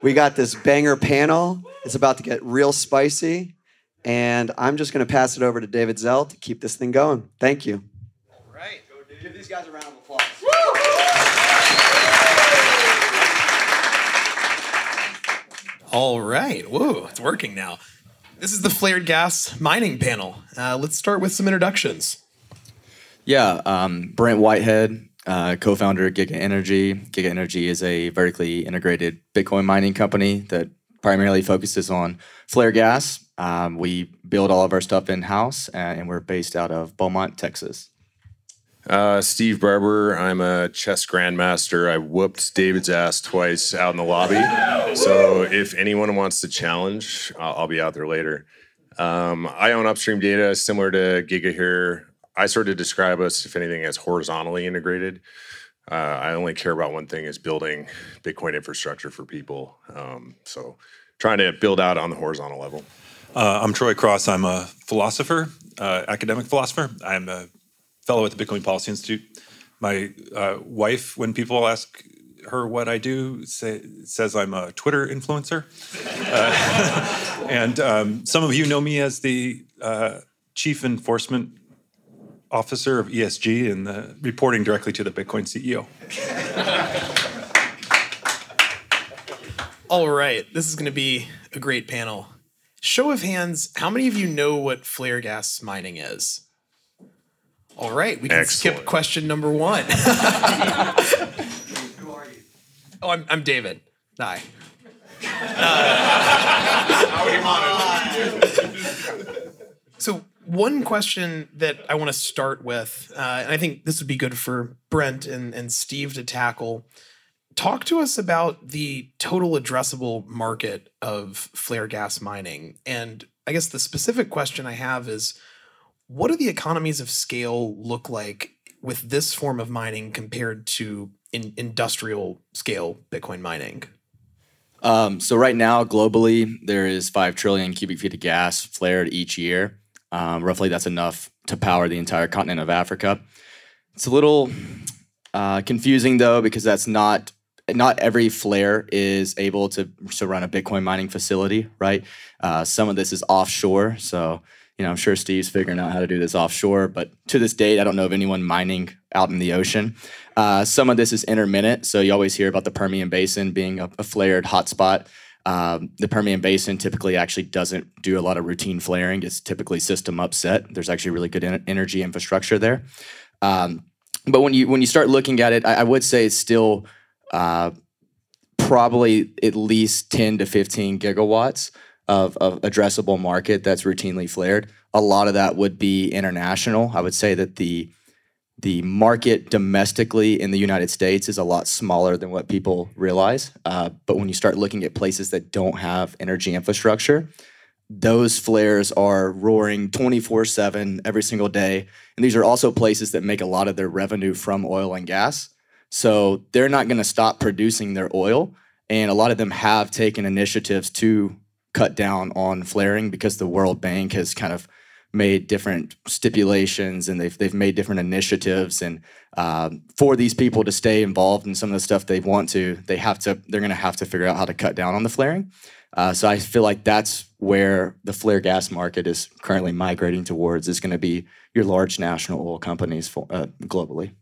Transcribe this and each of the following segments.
We got this banger panel. It's about to get real spicy. And I'm just going to pass it over to David Zell to keep this thing going. Thank you. All right. Give these guys a round of applause. All right. Whoa, it's working now. This is the flared gas mining panel. Uh, let's start with some introductions. Yeah, um, Brent Whitehead, uh, co-founder of Giga Energy. Giga Energy is a vertically integrated Bitcoin mining company that primarily focuses on flare gas. Um, we build all of our stuff in house, uh, and we're based out of Beaumont, Texas. Uh, Steve Barbour. I'm a chess grandmaster. I whooped David's ass twice out in the lobby. So if anyone wants to challenge, I'll, I'll be out there later. Um, I own Upstream Data, similar to Giga here. I sort of describe us, if anything, as horizontally integrated. Uh, I only care about one thing: is building Bitcoin infrastructure for people. Um, so, trying to build out on the horizontal level. Uh, I'm Troy Cross. I'm a philosopher, uh, academic philosopher. I'm a fellow at the Bitcoin Policy Institute. My uh, wife, when people ask her what I do, say, says I'm a Twitter influencer. Uh, and um, some of you know me as the uh, chief enforcement officer of ESG and the, reporting directly to the Bitcoin CEO. All right, this is going to be a great panel. Show of hands, how many of you know what flare gas mining is? All right, we can Excellent. skip question number one. Who are you? oh, I'm, I'm David. Hi. So, one question that I want to start with, uh, and I think this would be good for Brent and, and Steve to tackle. Talk to us about the total addressable market of flare gas mining. And I guess the specific question I have is what do the economies of scale look like with this form of mining compared to in industrial scale Bitcoin mining? Um, so right now, globally, there is five trillion cubic feet of gas flared each year. Um, roughly, that's enough to power the entire continent of Africa. It's a little uh, confusing though because that's not not every flare is able to, to run a Bitcoin mining facility, right? Uh, some of this is offshore, so you know I'm sure Steve's figuring out how to do this offshore. But to this date, I don't know of anyone mining out in the ocean. Uh, some of this is intermittent, so you always hear about the Permian Basin being a, a flared hotspot. Um, the Permian Basin typically actually doesn't do a lot of routine flaring. It's typically system upset. There's actually really good en- energy infrastructure there. Um, but when you when you start looking at it, I, I would say it's still uh, probably at least 10 to 15 gigawatts of, of addressable market that's routinely flared. A lot of that would be international. I would say that the the market domestically in the United States is a lot smaller than what people realize. Uh, but when you start looking at places that don't have energy infrastructure, those flares are roaring 24 7 every single day. And these are also places that make a lot of their revenue from oil and gas. So they're not going to stop producing their oil. And a lot of them have taken initiatives to cut down on flaring because the World Bank has kind of made different stipulations and they've, they've made different initiatives. And um, for these people to stay involved in some of the stuff they want to they have to they're going to have to figure out how to cut down on the flaring. Uh, so i feel like that's where the flare gas market is currently migrating towards is going to be your large national oil companies for, uh, globally.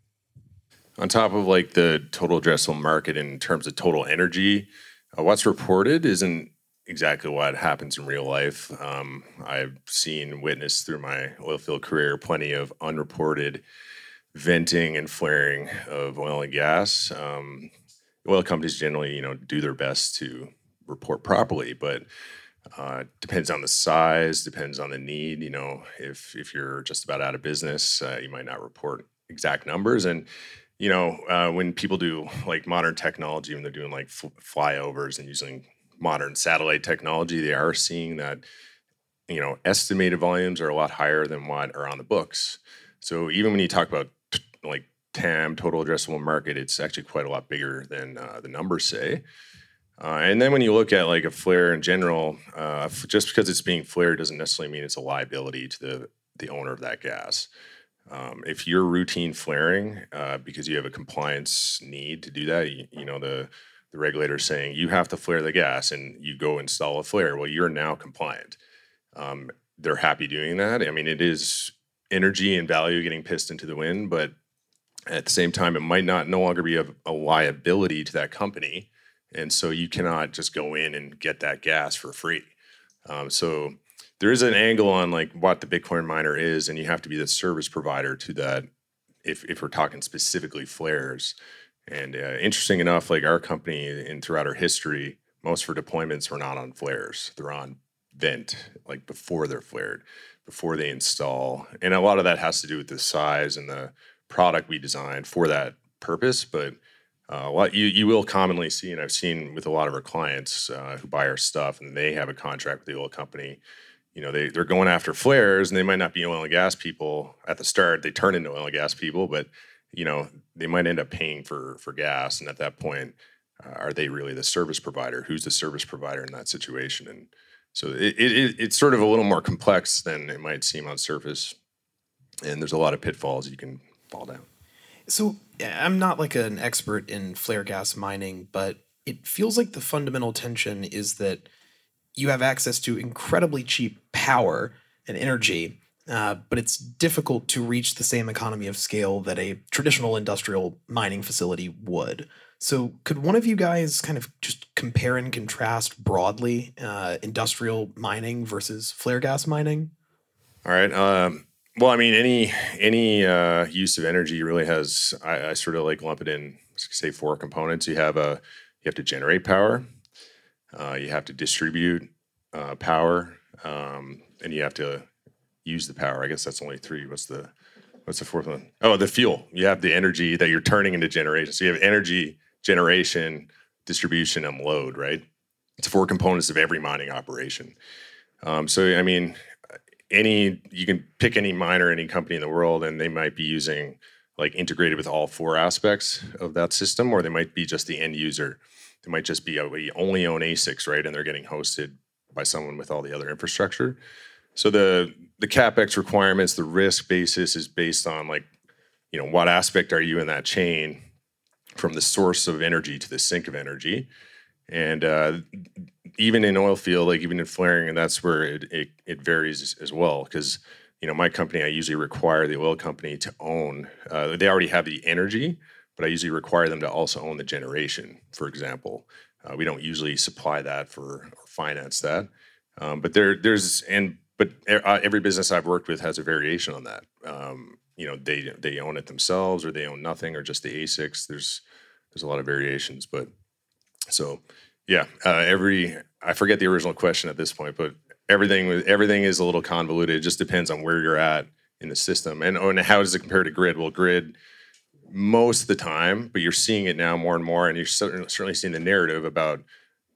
On top of like the total addressable market in terms of total energy, uh, what's reported isn't exactly what happens in real life. Um, I've seen, witnessed through my oil field career, plenty of unreported venting and flaring of oil and gas. Um, oil companies generally, you know, do their best to report properly, but uh, depends on the size, depends on the need. You know, if if you're just about out of business, uh, you might not report exact numbers. And you know, uh, when people do like modern technology, when they're doing like flyovers and using modern satellite technology, they are seeing that you know estimated volumes are a lot higher than what are on the books. So even when you talk about t- like TAM, total addressable market, it's actually quite a lot bigger than uh, the numbers say. Uh, and then when you look at like a flare in general, uh, just because it's being flared doesn't necessarily mean it's a liability to the the owner of that gas. Um, if you're routine flaring uh, because you have a compliance need to do that, you, you know the the regulator saying you have to flare the gas and you go install a flare. Well, you're now compliant. Um, they're happy doing that. I mean, it is energy and value getting pissed into the wind, but at the same time, it might not no longer be a, a liability to that company. And so you cannot just go in and get that gas for free. Um, so there is an angle on like what the Bitcoin miner is, and you have to be the service provider to that. If if we're talking specifically flares, and uh, interesting enough, like our company and throughout our history, most of our deployments were not on flares; they're on vent, like before they're flared, before they install, and a lot of that has to do with the size and the product we designed for that purpose. But uh, what you you will commonly see, and I've seen with a lot of our clients uh, who buy our stuff, and they have a contract with the oil company you know they, they're going after flares and they might not be oil and gas people at the start. They turn into oil and gas people but you know they might end up paying for for gas and at that point uh, are they really the service provider? Who's the service provider in that situation? And so it, it, it's sort of a little more complex than it might seem on surface and there's a lot of pitfalls you can fall down. So i'm not like an expert in flare gas mining but it feels like the fundamental tension is that you have access to incredibly cheap power and energy, uh, but it's difficult to reach the same economy of scale that a traditional industrial mining facility would. So, could one of you guys kind of just compare and contrast broadly uh, industrial mining versus flare gas mining? All right. Um, well, I mean, any any uh, use of energy really has. I, I sort of like lump it in, say, four components. You have a you have to generate power. Uh, you have to distribute uh, power, um, and you have to use the power. I guess that's only three. What's the what's the fourth one? Oh, the fuel. You have the energy that you're turning into generation. So you have energy generation, distribution, and load. Right. It's four components of every mining operation. Um, so I mean, any you can pick any miner, any company in the world, and they might be using like integrated with all four aspects of that system, or they might be just the end user. They might just be we only own ASICs, right? And they're getting hosted by someone with all the other infrastructure. So the the capex requirements, the risk basis is based on like, you know, what aspect are you in that chain, from the source of energy to the sink of energy, and uh, even in oil field, like even in flaring, and that's where it it, it varies as well. Because you know my company i usually require the oil company to own uh, they already have the energy but i usually require them to also own the generation for example. Uh, we don't usually supply that for or finance that, um, but there there's and but uh, every business I've worked with has a variation on that. Um, you know, they they own it themselves, or they own nothing, or just the ASICs. There's there's a lot of variations, but so yeah, uh, every I forget the original question at this point, but everything everything is a little convoluted. It just depends on where you're at in the system, and, and how does it compare to grid? Well, grid most of the time, but you're seeing it now more and more, and you're certainly seeing the narrative about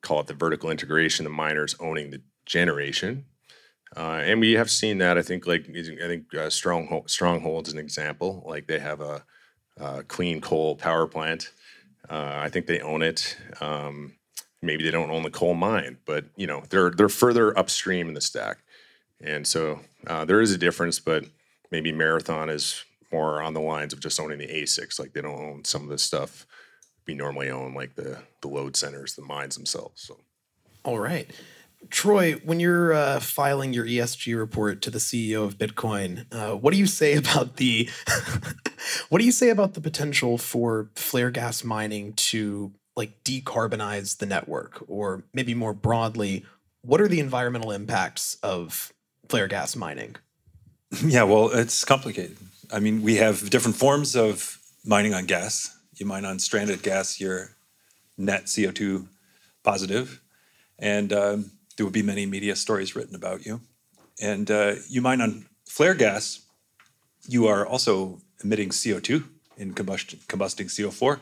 call it the vertical integration, the miners owning the generation. Uh, and we have seen that. I think, like I think uh, Stronghold, Stronghold's an example. Like they have a, a clean coal power plant. Uh, I think they own it. Um, maybe they don't own the coal mine, but you know they're they're further upstream in the stack, and so uh, there is a difference. But maybe Marathon is more on the lines of just owning the ASICs. Like they don't own some of the stuff we normally own, like the the load centers, the mines themselves. So, all right. Troy, when you're uh, filing your ESG report to the CEO of Bitcoin, uh, what do you say about the what do you say about the potential for flare gas mining to like decarbonize the network, or maybe more broadly, what are the environmental impacts of flare gas mining? Yeah, well, it's complicated. I mean, we have different forms of mining on gas. You mine on stranded gas, you're net CO2 positive, and um, there will be many media stories written about you. And uh, you mine on flare gas, you are also emitting CO2 in combustion, combusting CO4.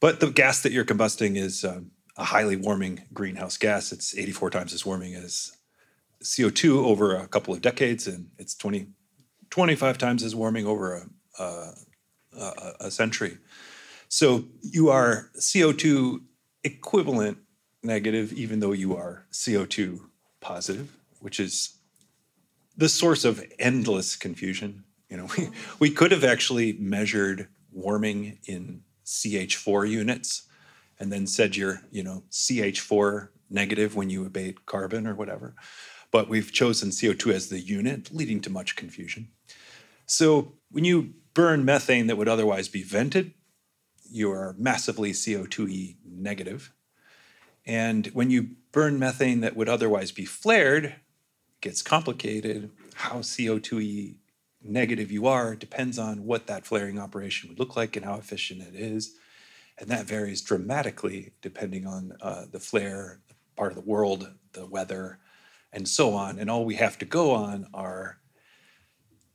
But the gas that you're combusting is um, a highly warming greenhouse gas. It's 84 times as warming as CO2 over a couple of decades, and it's 20 25 times as warming over a, a, a, a century. So you are CO2 equivalent negative, even though you are CO2 positive, which is the source of endless confusion. You know, we, we could have actually measured warming in CH4 units and then said you're, you know, CH4 negative when you abate carbon or whatever. But we've chosen CO2 as the unit, leading to much confusion. So when you burn methane that would otherwise be vented, you are massively CO2e negative. And when you burn methane that would otherwise be flared, it gets complicated. How CO2e negative you are depends on what that flaring operation would look like and how efficient it is. And that varies dramatically depending on uh, the flare, part of the world, the weather, and so on. And all we have to go on are,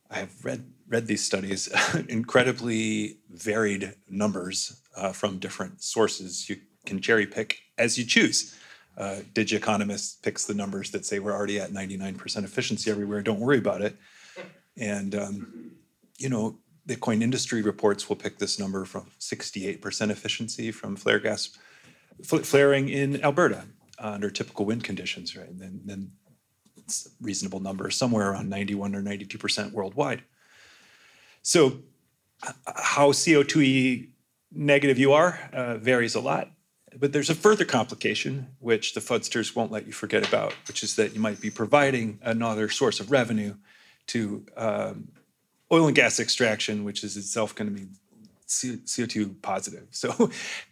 I have read read these studies, incredibly varied numbers uh, from different sources. You can cherry pick as you choose. Uh, Digiconomist picks the numbers that say we're already at 99% efficiency everywhere. Don't worry about it. And um, you know, Bitcoin industry reports will pick this number from 68% efficiency from flare gas flaring in Alberta uh, under typical wind conditions, right? And then, then it's a reasonable number, somewhere around 91 or 92% worldwide. So, how CO2e negative you are uh, varies a lot. But there's a further complication, which the FUDsters won't let you forget about, which is that you might be providing another source of revenue to um, oil and gas extraction, which is itself going to be CO2 positive. So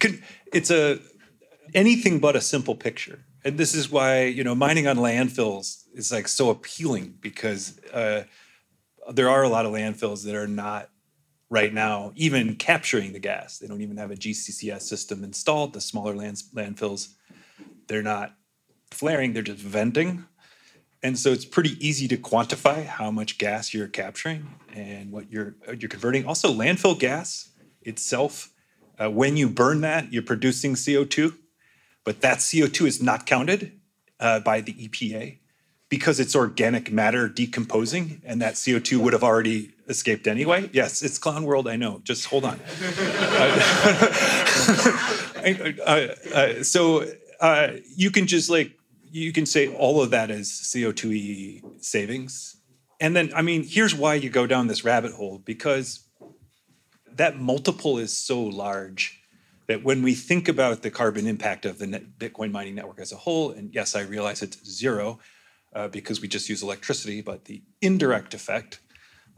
it's a anything but a simple picture. And this is why you know mining on landfills is like so appealing because uh, there are a lot of landfills that are not right now even capturing the gas. They don't even have a GCCS system installed. The smaller land, landfills, they're not flaring; they're just venting. And so it's pretty easy to quantify how much gas you're capturing and what you're uh, you're converting. Also, landfill gas itself, uh, when you burn that, you're producing CO2, but that CO2 is not counted uh, by the EPA because it's organic matter decomposing, and that CO2 would have already escaped anyway. Yes, it's clown world. I know. Just hold on. Uh, uh, so you can just like you can say all of that is CO2e savings. And then, I mean, here's why you go down this rabbit hole because that multiple is so large that when we think about the carbon impact of the Bitcoin mining network as a whole, and yes, I realize it's zero uh, because we just use electricity, but the indirect effect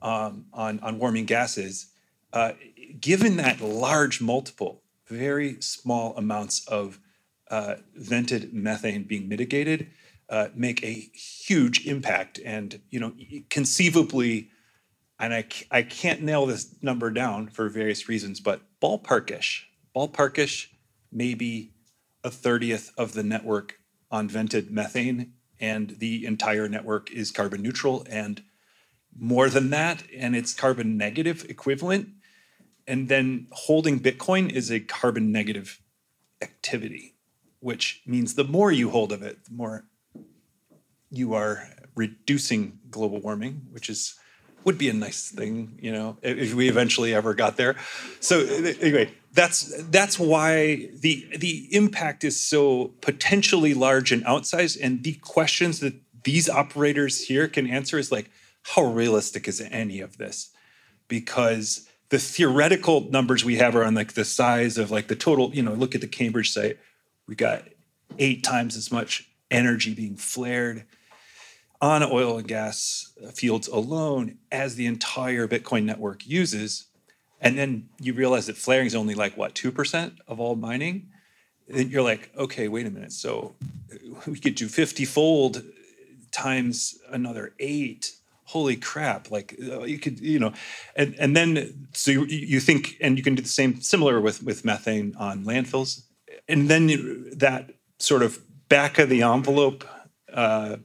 um, on, on warming gases, uh, given that large multiple, very small amounts of uh, vented methane being mitigated uh, make a huge impact. And you know, conceivably, and I I can't nail this number down for various reasons, but ballparkish, ballparkish, maybe a thirtieth of the network on vented methane, and the entire network is carbon neutral, and more than that, and it's carbon negative equivalent. And then holding Bitcoin is a carbon negative activity which means the more you hold of it, the more you are reducing global warming, which is would be a nice thing, you know, if we eventually ever got there. So anyway, that's that's why the the impact is so potentially large and outsized. And the questions that these operators here can answer is like, how realistic is any of this? Because the theoretical numbers we have are on like the size of like the total, you know, look at the Cambridge site we got eight times as much energy being flared on oil and gas fields alone as the entire Bitcoin network uses. And then you realize that flaring is only like what, 2% of all mining? Then you're like, okay, wait a minute. So we could do 50 fold times another eight. Holy crap. Like uh, you could, you know, and, and then so you, you think, and you can do the same similar with, with methane on landfills and then that sort of back of the envelope uh,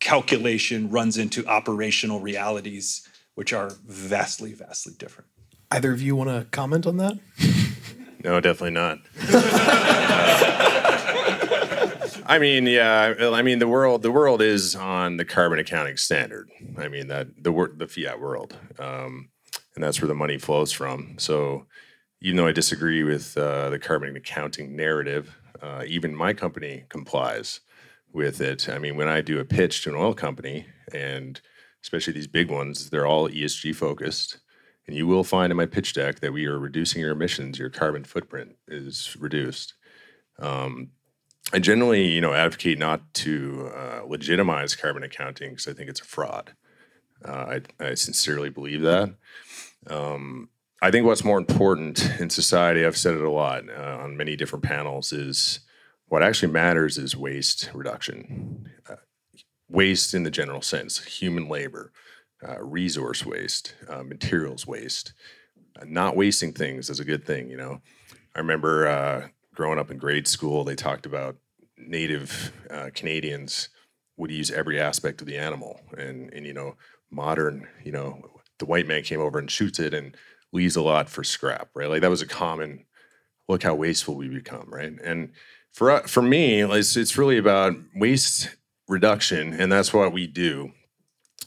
calculation runs into operational realities, which are vastly, vastly different. Either of you want to comment on that? No, definitely not. I mean, yeah. I mean, the world the world is on the carbon accounting standard. I mean that the the fiat world, um, and that's where the money flows from. So even though I disagree with uh, the carbon accounting narrative, uh, even my company complies with it. I mean, when I do a pitch to an oil company, and especially these big ones, they're all ESG focused. And you will find in my pitch deck that we are reducing your emissions, your carbon footprint is reduced. Um, I generally, you know, advocate not to uh, legitimize carbon accounting because I think it's a fraud. Uh, I, I, sincerely believe that. Um, I think what's more important in society, I've said it a lot uh, on many different panels, is what actually matters is waste reduction. Uh, waste in the general sense, human labor, uh, resource waste, uh, materials waste. Uh, not wasting things is a good thing, you know. I remember uh, growing up in grade school, they talked about Native uh, Canadians would use every aspect of the animal, and and you know, modern, you know, the white man came over and shoots it and leaves a lot for scrap, right? Like that was a common. Look how wasteful we become, right? And for for me, it's it's really about waste reduction, and that's what we do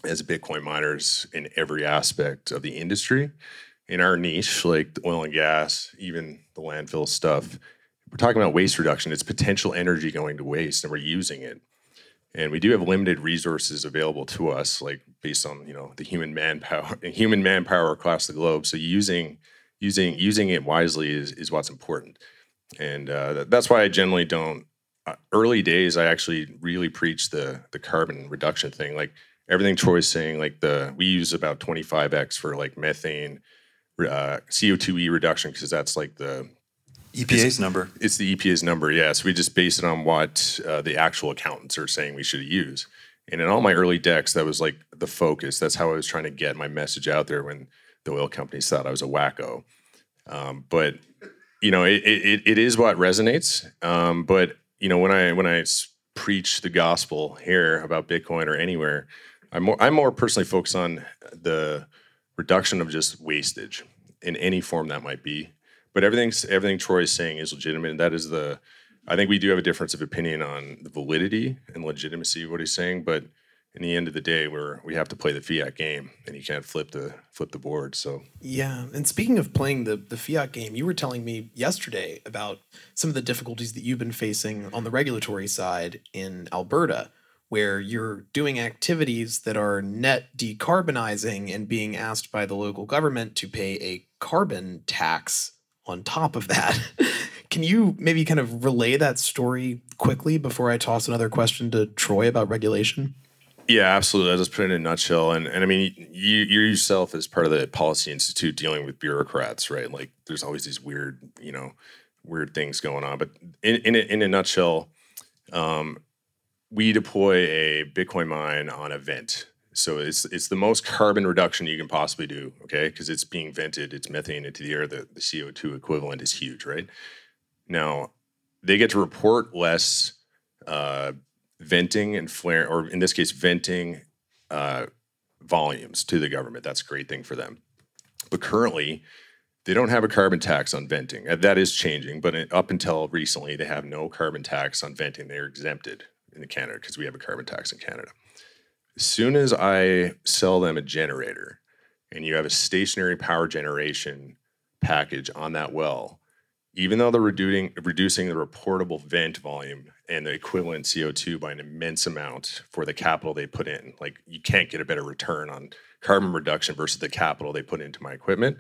as Bitcoin miners in every aspect of the industry. In our niche, like the oil and gas, even the landfill stuff, we're talking about waste reduction. It's potential energy going to waste, and we're using it. And we do have limited resources available to us, like based on you know the human manpower, human manpower across the globe. So using using using it wisely is is what's important and uh, that's why I generally don't. Uh, early days, I actually really preach the the carbon reduction thing. Like everything Troy's saying, like the we use about 25x for like methane, uh, CO2e reduction because that's like the EPA's number. It's the EPA's number, yes. Yeah. So we just base it on what uh, the actual accountants are saying we should use. And in all my early decks, that was like the focus. That's how I was trying to get my message out there when the oil companies thought I was a wacko. Um, but you know, it, it, it is what resonates. Um, but you know, when I when I preach the gospel here about Bitcoin or anywhere, I'm more I'm more personally focused on the reduction of just wastage in any form that might be. But everything's everything Troy is saying is legitimate, and that is the. I think we do have a difference of opinion on the validity and legitimacy of what he's saying, but in the end of the day, we're we have to play the fiat game, and you can't flip the flip the board. So yeah. And speaking of playing the the fiat game, you were telling me yesterday about some of the difficulties that you've been facing on the regulatory side in Alberta, where you're doing activities that are net decarbonizing and being asked by the local government to pay a carbon tax on top of that. Can you maybe kind of relay that story quickly before I toss another question to Troy about regulation? Yeah, absolutely. I'll just put it in a nutshell. And and I mean, you you yourself as part of the Policy Institute dealing with bureaucrats, right? Like, there's always these weird, you know, weird things going on. But in in a, in a nutshell, um, we deploy a Bitcoin mine on a vent. So it's it's the most carbon reduction you can possibly do, okay? Because it's being vented, it's methane into the air. The the CO two equivalent is huge, right? Now, they get to report less. Uh, venting and flare, or in this case, venting uh, volumes to the government. That's a great thing for them. But currently, they don't have a carbon tax on venting. Uh, that is changing, but up until recently, they have no carbon tax on venting. They're exempted in Canada because we have a carbon tax in Canada. As soon as I sell them a generator and you have a stationary power generation package on that well, even though they're reducing, reducing the reportable vent volume and the equivalent CO2 by an immense amount for the capital they put in, like you can't get a better return on carbon reduction versus the capital they put into my equipment.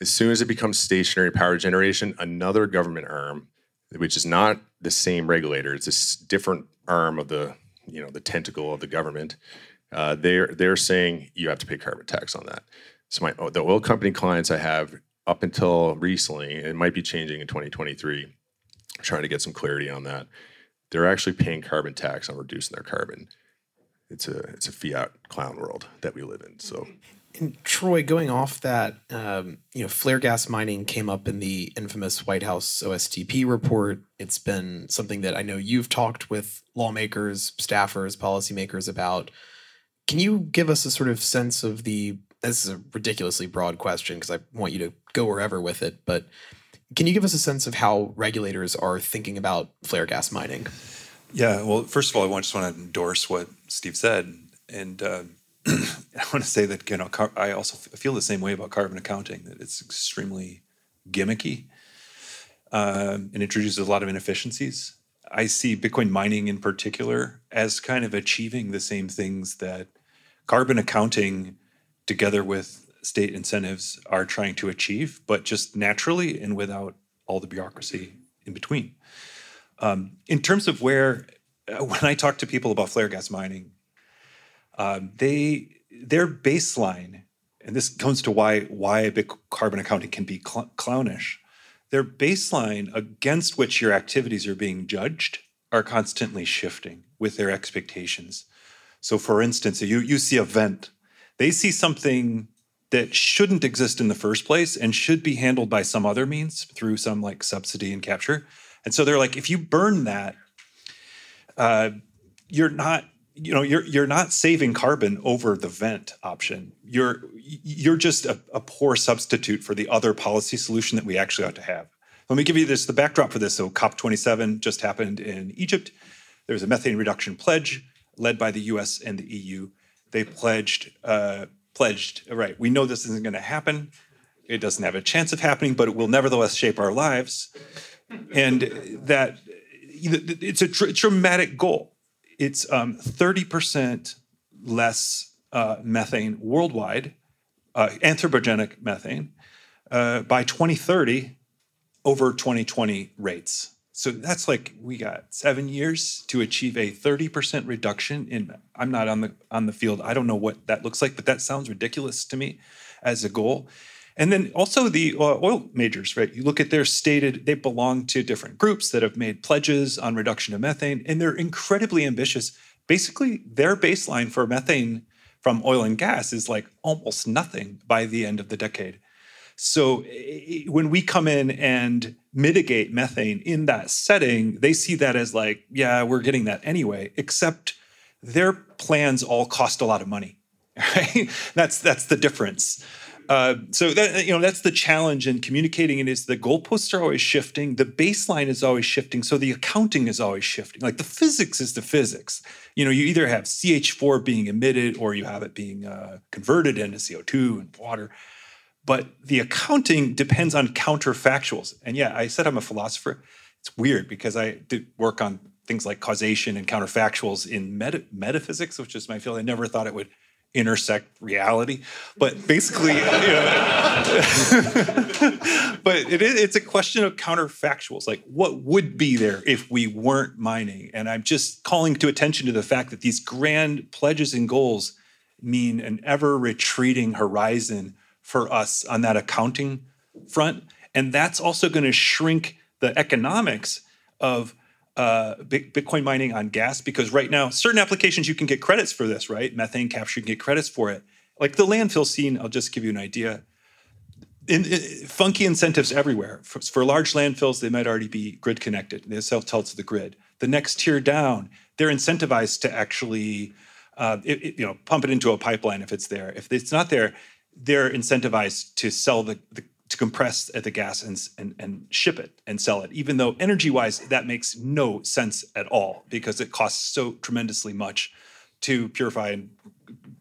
As soon as it becomes stationary power generation, another government arm, which is not the same regulator, it's a different arm of the you know the tentacle of the government. Uh, they're they're saying you have to pay carbon tax on that. So my the oil company clients I have up until recently, it might be changing in 2023, I'm trying to get some clarity on that. They're actually paying carbon tax on reducing their carbon. It's a it's a fiat clown world that we live in. So, and Troy, going off that, um, you know, flare gas mining came up in the infamous White House OSTP report. It's been something that I know you've talked with lawmakers, staffers, policymakers about. Can you give us a sort of sense of the this is a ridiculously broad question because I want you to go wherever with it, but can you give us a sense of how regulators are thinking about flare gas mining? Yeah, well, first of all, I just want to endorse what Steve said, and uh, I want to say that you know I also feel the same way about carbon accounting that it's extremely gimmicky uh, and introduces a lot of inefficiencies. I see Bitcoin mining in particular as kind of achieving the same things that carbon accounting together with state incentives are trying to achieve, but just naturally and without all the bureaucracy in between. Um, in terms of where, uh, when I talk to people about flare gas mining, um, they their baseline, and this comes to why why big carbon accounting can be cl- clownish. Their baseline against which your activities are being judged are constantly shifting with their expectations. So, for instance, you you see a vent, they see something that shouldn't exist in the first place and should be handled by some other means through some like subsidy and capture. And so they're like, if you burn that, uh, you're not you know you're you're not saving carbon over the vent option. You're you're just a, a, poor substitute for the other policy solution that we actually ought to have. Let me give you this the backdrop for this. So cop27 just happened in egypt. There was a methane reduction pledge led by the us and the eu they pledged uh, pledged right we know this isn't going to happen. It doesn't have a chance of happening but it will nevertheless shape our lives. And that it's a tr- dramatic goal it's um, 30% less uh, methane worldwide, uh, anthropogenic methane, uh, by 2030 over 2020 rates. So that's like we got seven years to achieve a 30% reduction in. I'm not on the on the field. I don't know what that looks like, but that sounds ridiculous to me as a goal. And then also the uh, oil majors, right? You look at their stated, they belong to different groups that have made pledges on reduction of methane, and they're incredibly ambitious. Basically, their baseline for methane from oil and gas is like almost nothing by the end of the decade. So when we come in and mitigate methane in that setting, they see that as like, yeah, we're getting that anyway, except their plans all cost a lot of money. Right? That's that's the difference. Uh, so that you know that's the challenge in communicating. It is the goalposts are always shifting. The baseline is always shifting. So the accounting is always shifting. Like the physics is the physics. You know you either have ch4 being emitted or you have it being uh, converted into co2 and water. But the accounting depends on counterfactuals. And yeah i said i'm a philosopher. It's weird because i did work on things like causation and counterfactuals in meta- metaphysics which is my field. I never thought it would intersect reality. But basically, you know, but it is, it's a question of counterfactuals. Like, what would be there if we weren't mining? And I'm just calling to attention to the fact that these grand pledges and goals mean an ever retreating horizon for us on that accounting front. And that's also going to shrink the economics of uh, Bitcoin mining on gas because right now, certain applications you can get credits for this, right? Methane capture, you can get credits for it. Like the landfill scene, I'll just give you an idea. In, in, funky incentives everywhere. For, for, large landfills, they might already be grid connected. They self-tell to the grid. The next tier down, they're incentivized to actually, uh, it, it, you know, pump it into a pipeline if it's there. If it's not there, they're incentivized to sell the, the to compress the gas and, and, and ship it and sell it, even though energy wise, that makes no sense at all because it costs so tremendously much to purify and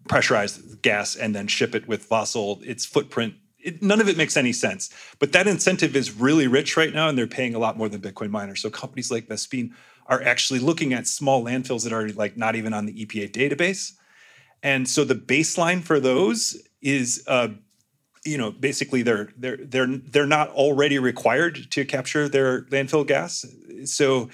pressurize gas and then ship it with fossil. Its footprint, it, none of it makes any sense. But that incentive is really rich right now, and they're paying a lot more than Bitcoin miners. So companies like Vespene are actually looking at small landfills that are like not even on the EPA database. And so the baseline for those is uh, you know basically they're they're they're they're not already required to capture their landfill gas. So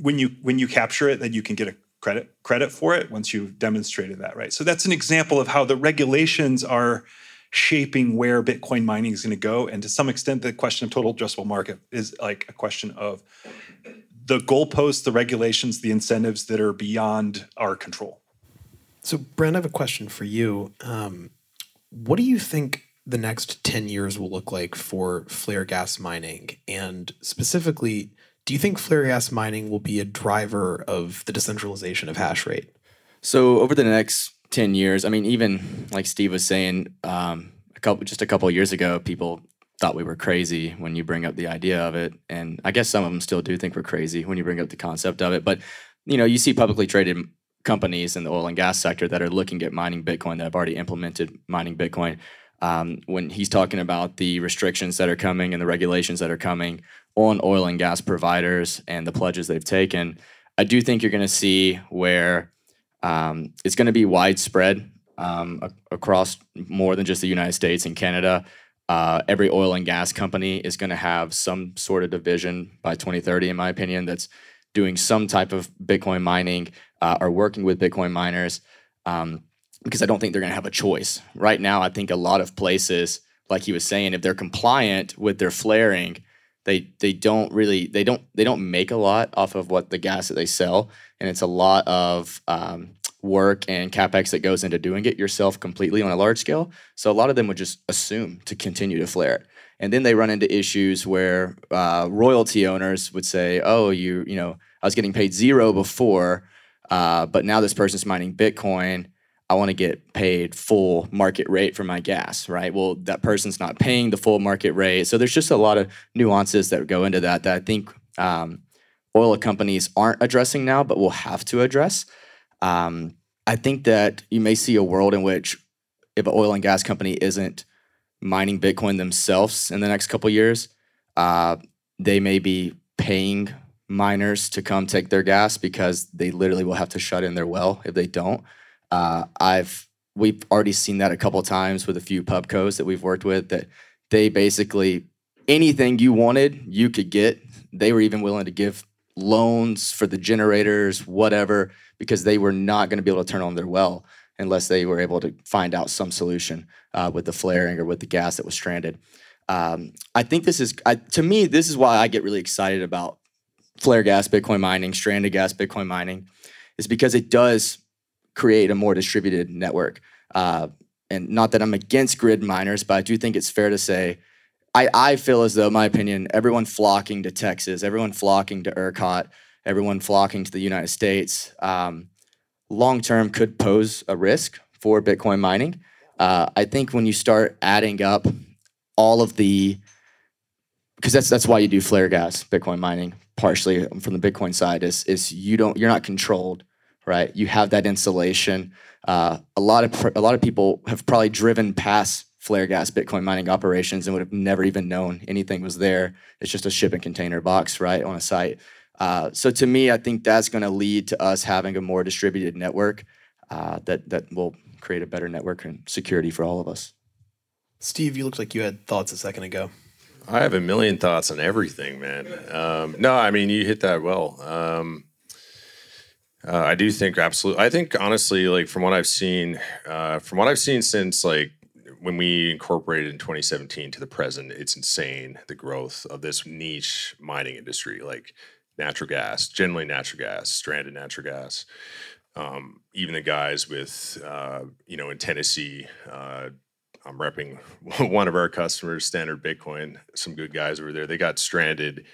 when you when you capture it then you can get a credit credit for it once you've demonstrated that right? So that's an example of how the regulations are shaping where bitcoin mining is going to go. And to some extent the question of total addressable market is like a question of the goalposts the regulations the incentives that are beyond our control. So brent i have a question for you. Um, what do you think the next 10 years will look like for flare gas mining? And specifically, do you think flare gas mining will be a driver of the decentralization of hash rate? So, over the next 10 years, I mean, even like Steve was saying, um, a couple just a couple years ago, people thought we were crazy when you bring up the idea of it. And I guess some of them still do think we're crazy when you bring up the concept of it. But, you know, you see publicly traded companies in the oil and gas sector that are looking at mining Bitcoin that have already implemented mining Bitcoin um, when he's talking about the restrictions that are coming and the regulations that are coming on oil and gas providers and the pledges they've taken, I do think you're going to see where um, it's going to be widespread um, across more than just the United States and Canada. Uh, every oil and gas company is going to have some sort of division by 2030, in my opinion, that's doing some type of Bitcoin mining uh, or working with Bitcoin miners. Um, because I don't think they're going to have a choice. Right now, I think a lot of places, like he was saying, if they're compliant with their flaring, they they don't really they don't they don't make a lot off of what the gas that they sell, and it's a lot of um, work and capex that goes into doing it yourself completely on a large scale. So a lot of them would just assume to continue to flare it, and then they run into issues where uh, royalty owners would say, "Oh, you you know, I was getting paid zero before, uh, but now this person's mining Bitcoin." I want to get paid full market rate for my gas, right? Well, that person's not paying the full market rate. So there's just a lot of nuances that go into that that I think um, oil companies aren't addressing now, but will have to address. Um, I think that you may see a world in which if an oil and gas company isn't mining Bitcoin themselves in the next couple years, uh, they may be paying miners to come take their gas because they literally will have to shut in their well if they don't. Uh, I've we've already seen that a couple times with a few pubcos that we've worked with that they basically anything you wanted you could get. They were even willing to give loans for the generators, whatever, because they were not going to be able to turn on their well unless they were able to find out some solution uh, with the flaring or with the gas that was stranded. Um, I think this is, I, to me, this is why I get really excited about flare gas Bitcoin mining, stranded gas Bitcoin mining, is because it does create a more distributed network. Uh, and not that I'm against grid miners, but I do think it's fair to say, I, I feel as though, my opinion, everyone flocking to Texas, everyone flocking to ERCOT, everyone flocking to the United States, um, long term could pose a risk for Bitcoin mining. Uh, I think when you start adding up all of the, because that's that's why you do flare gas Bitcoin mining, partially from the Bitcoin side, is is you don't you're not controlled right? You have that insulation. Uh, a lot of a lot of people have probably driven past flare gas Bitcoin mining operations and would have never even known anything was there. It's just a shipping container box, right, on a site. Uh, so to me, I think that's going to lead to us having a more distributed network uh, that that will create a better network and security for all of us. Steve, you looked like you had thoughts a second ago. I have a million thoughts on everything, man. Um, no, I mean you hit that well. Um, uh, I do think absolutely. I think honestly, like from what I've seen, uh, from what I've seen since like when we incorporated in 2017 to the present, it's insane the growth of this niche mining industry, like natural gas, generally natural gas, stranded natural gas. Um, even the guys with, uh, you know, in Tennessee, uh, I'm repping one of our customers, Standard Bitcoin. Some good guys over there. They got stranded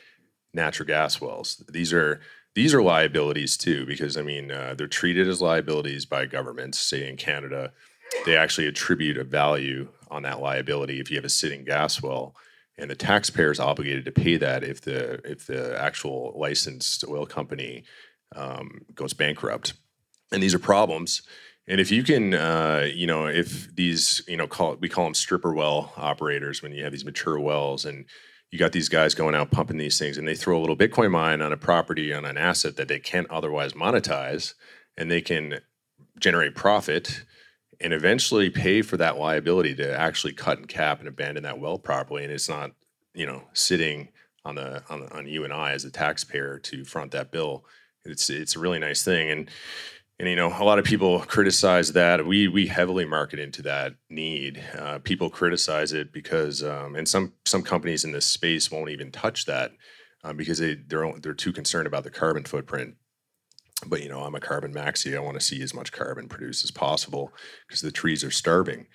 natural gas wells. These are these are liabilities too, because I mean, uh, they're treated as liabilities by governments. Say in Canada, they actually attribute a value on that liability if you have a sitting gas well, and the taxpayer is obligated to pay that if the if the actual licensed oil company um, goes bankrupt. And these are problems. And if you can, uh, you know, if these, you know, call we call them stripper well operators when you have these mature wells and you got these guys going out pumping these things and they throw a little bitcoin mine on a property on an asset that they can't otherwise monetize and they can generate profit and eventually pay for that liability to actually cut and cap and abandon that well properly. And it's not you know sitting on the on, on you and I as a taxpayer to front that bill. It's it's a really nice thing. And and you know a lot of people criticize that. We we heavily market into that need. Uh, people criticize it because um, and some some companies in this space won't even touch that um, because they they're they're too concerned about the carbon footprint. But you know i'm a carbon maxi. I want to see as much carbon produced as possible because the trees are starving.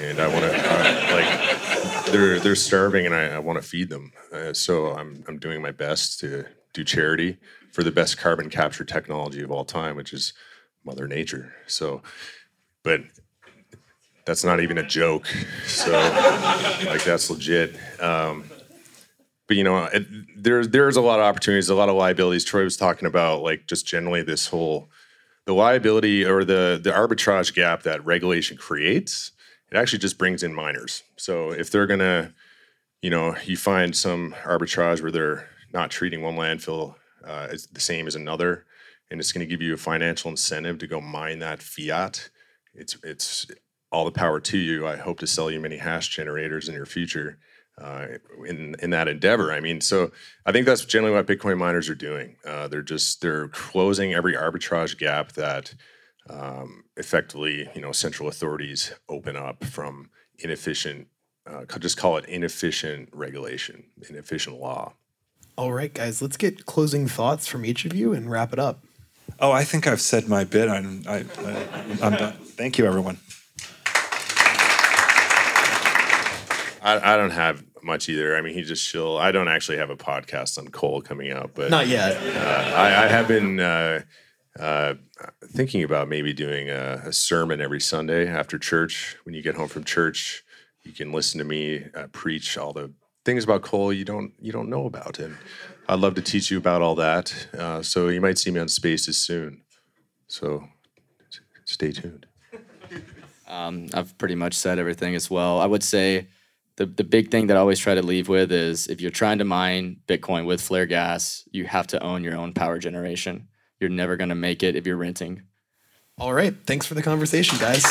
And i want to uh, like they're they're starving and i, I want to feed them. Uh, so i'm i'm doing my best to do charity for the best carbon capture technology of all time which is Mother Nature. So, but that's not even a joke. So, like that's legit. Um, but you know, it, there's there's a lot of opportunities, a lot of liabilities. Troy was talking about like just generally this whole the liability or the the arbitrage gap that regulation creates. It actually just brings in miners. So if they're gonna, you know, you find some arbitrage where they're not treating one landfill uh, as the same as another, and it's going to give you a financial incentive to go mine that fiat. It's it's all the power to you. I hope to sell you many hash generators in your future uh, in in that endeavor. I mean, so I think that's generally what Bitcoin miners are doing. Uh, they're just they're closing every arbitrage gap that um, effectively, you know, central authorities open up from inefficient. Uh, just call it inefficient regulation, inefficient law. All right, guys, let's get closing thoughts from each of you and wrap it up. Oh, I think I've said my bit. I'm, I, I, am done. Thank you, everyone. I, I don't have much either. I mean, he just chill. I don't actually have a podcast on coal coming out, but not yet. Uh, I, I, have been uh, uh, thinking about maybe doing a, a, sermon every Sunday after church. When you get home from church, you can listen to me uh, preach all the things about coal you don't you don't know about, and I'd love to teach you about all that. Uh, so you might see me on Spaces soon. So stay tuned. Um, I've pretty much said everything as well. I would say the, the big thing that I always try to leave with is if you're trying to mine Bitcoin with flare gas, you have to own your own power generation. You're never going to make it if you're renting. All right. Thanks for the conversation, guys.